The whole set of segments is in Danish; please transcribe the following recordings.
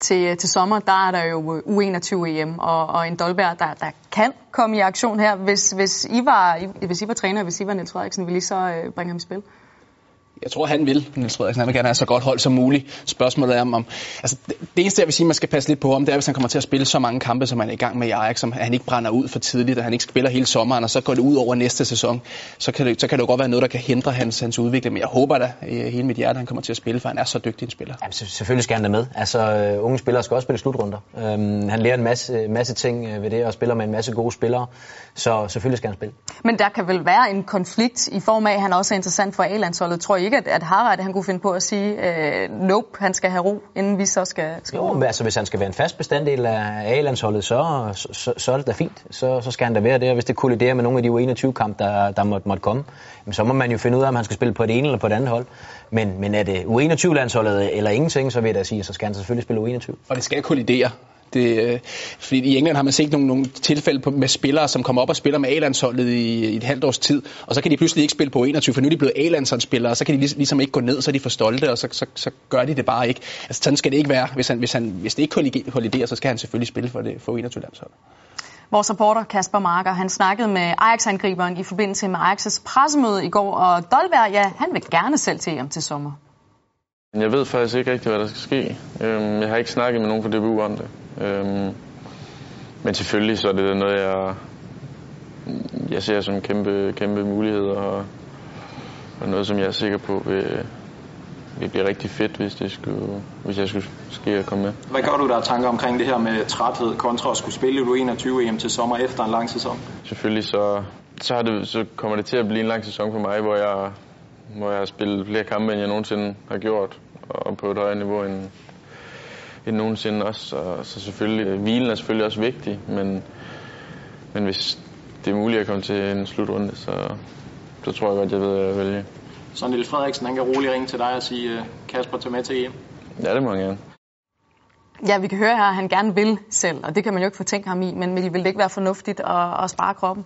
Til, øh, til sommer, der er der jo øh, U21-EM, og, og en Dolberg, der, der kan komme i aktion her. Hvis, hvis, I var, hvis I var træner, hvis I var Niels Frederiksen, ville I så øh, bringe ham i spil? Jeg tror, han vil, Niels Frederiksen. Han vil gerne have så godt hold som muligt. Spørgsmålet er, om, om altså, det, det eneste, jeg vil sige, man skal passe lidt på om, det er, hvis han kommer til at spille så mange kampe, som han er i gang med i Ajax, som han ikke brænder ud for tidligt, og han ikke spiller hele sommeren, og så går det ud over næste sæson, så kan det, så kan det jo godt være noget, der kan hindre hans, hans udvikling. Men jeg håber da i hele mit hjerte, at han kommer til at spille, for han er så dygtig en spiller. Jamen, selvfølgelig skal han da med. Altså, uh, unge spillere skal også spille slutrunder. Um, han lærer en masse, masse ting øh, ved det, og spiller med en masse gode spillere, så selvfølgelig skal han spille. Men der kan vel være en konflikt i form af, at han også er interessant for A-landsholdet. Tror I ikke, at, at Harald han kunne finde på at sige, øh, nope, han skal have ro, inden vi så skal... skal jo, men altså, hvis han skal være en fast bestanddel af A-landsholdet, så, så, så er det da fint. Så, så skal han da være der. Hvis det kolliderer med nogle af de U21-kamp, der, der måtte, måtte komme, så må man jo finde ud af, om han skal spille på det ene eller på det andet hold. Men, men er det U21-landsholdet eller ingenting, så vil jeg da sige, så skal han selvfølgelig spille U21. Og det skal kollidere. Det, øh, fordi i England har man set nogle, nogle tilfælde på, med spillere, som kommer op og spiller med A-landsholdet i, i et halvt års tid, og så kan de pludselig ikke spille på 21, for nu er de blevet A-landsholdsspillere, og så kan de ligesom ikke gå ned, så er de for stolte, og så, så, så gør de det bare ikke. Altså sådan skal det ikke være. Hvis, han, hvis, han, hvis det ikke kolliderer, så skal han selvfølgelig spille for, det, for 21-landsholdet. Vores reporter Kasper Marker, han snakkede med Ajax-angriberen i forbindelse med Ajax' pressemøde i går, og Dolberg, ja, han vil gerne selv til hjem til sommer. Jeg ved faktisk ikke rigtig, hvad der skal ske. Øhm, jeg har ikke snakket med nogen fra DBU om det. Øhm, men selvfølgelig så er det noget, jeg, jeg ser som kæmpe, kæmpe mulighed, og, og noget, som jeg er sikker på vil, vil blive rigtig fedt, hvis, det skulle, hvis jeg skulle ske at komme med. Hvad gør du der tanker omkring det her med træthed kontra at skulle spille u 21 EM til sommer efter en lang sæson? Selvfølgelig så, så, har det, så kommer det til at blive en lang sæson for mig, hvor jeg, hvor jeg har spillet flere kampe, end jeg nogensinde har gjort, og på et højere niveau end, end nogensinde også. Så, så selvfølgelig, øh, hvilen er selvfølgelig også vigtig, men, men hvis det er muligt at komme til en slutrunde, så, så tror jeg godt, jeg ved, hvad jeg vælge. Så Niels Frederiksen, han kan roligt ringe til dig og sige, øh, Kasper, tag med til EM? Ja, det må jeg gerne. Ja, vi kan høre her, at han gerne vil selv, og det kan man jo ikke fortænke ham i, men vil det ikke være fornuftigt at, at spare kroppen?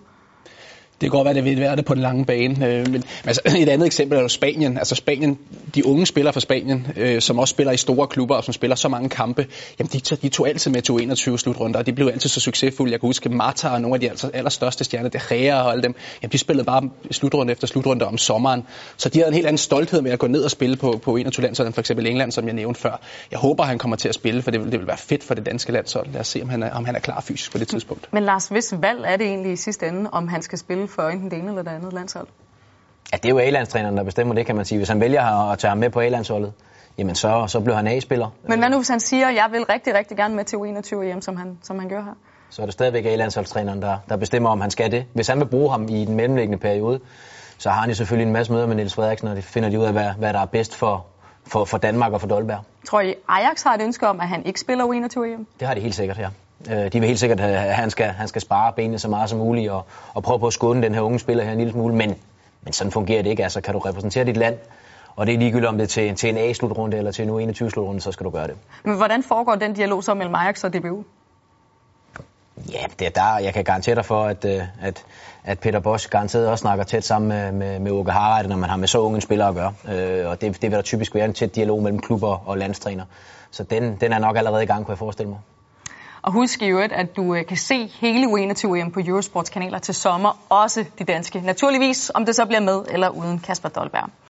Det kan godt være, at det vil være det på den lange bane. Øh, men altså, et andet eksempel er jo Spanien. Altså Spanien, de unge spillere fra Spanien, øh, som også spiller i store klubber og som spiller så mange kampe, jamen de, de tog altid med til 21 slutrunder, og de blev altid så succesfulde. Jeg kan huske Marta og nogle af de altså, allerstørste stjerner, De Gea og alle dem, jamen de spillede bare slutrunde efter slutrunde om sommeren. Så de havde en helt anden stolthed med at gå ned og spille på, på 21 landshold, end for eksempel England, som jeg nævnte før. Jeg håber, han kommer til at spille, for det vil, det vil være fedt for det danske landshold. Lad os se, om han er, om han er klar fysisk på det tidspunkt. Men Lars, hvis valg er det egentlig i sidste ende, om han skal spille for enten det ene eller det andet landshold? Ja, det er jo A-landstræneren, der bestemmer det, kan man sige. Hvis han vælger at tage ham med på A-landsholdet, jamen så, så bliver han A-spiller. Men hvad nu, hvis han siger, at jeg vil rigtig, rigtig gerne med til U21 hjem, som han, som han gør her? Så er det stadigvæk A-landsholdstræneren, der, der bestemmer, om han skal det. Hvis han vil bruge ham i den mellemliggende periode, så har han jo selvfølgelig en masse møder med Niels Frederiksen, og det finder de ud af, hvad, hvad der er bedst for, for, for Danmark og for Dolberg. Tror I, Ajax har et ønske om, at han ikke spiller U21 hjem? Det har de helt sikkert, ja. Øh, de vil helt sikkert, at han skal, han skal spare benene så meget som muligt og, og prøve på at skåne den her unge spiller her en lille smule, men, men sådan fungerer det ikke. Altså, kan du repræsentere dit land, og det er ligegyldigt om det er til, til en A-slutrunde eller til en U21-slutrunde, så skal du gøre det. Men hvordan foregår den dialog så mellem Ajax og DBU? Ja, det er der. Jeg kan garantere dig for, at, øh, at, at Peter Bosch garanteret også snakker tæt sammen med, med, med Åke Harreide, når man har med så unge spillere at gøre. Øh, og det, det vil der typisk være en tæt dialog mellem klubber og landstræner. Så den, den er nok allerede i gang, kunne jeg forestille mig. Og husk i øvrigt, at du øh, kan se hele U21 på Eurosports kanaler til sommer, også de danske. Naturligvis, om det så bliver med eller uden Kasper Dolberg.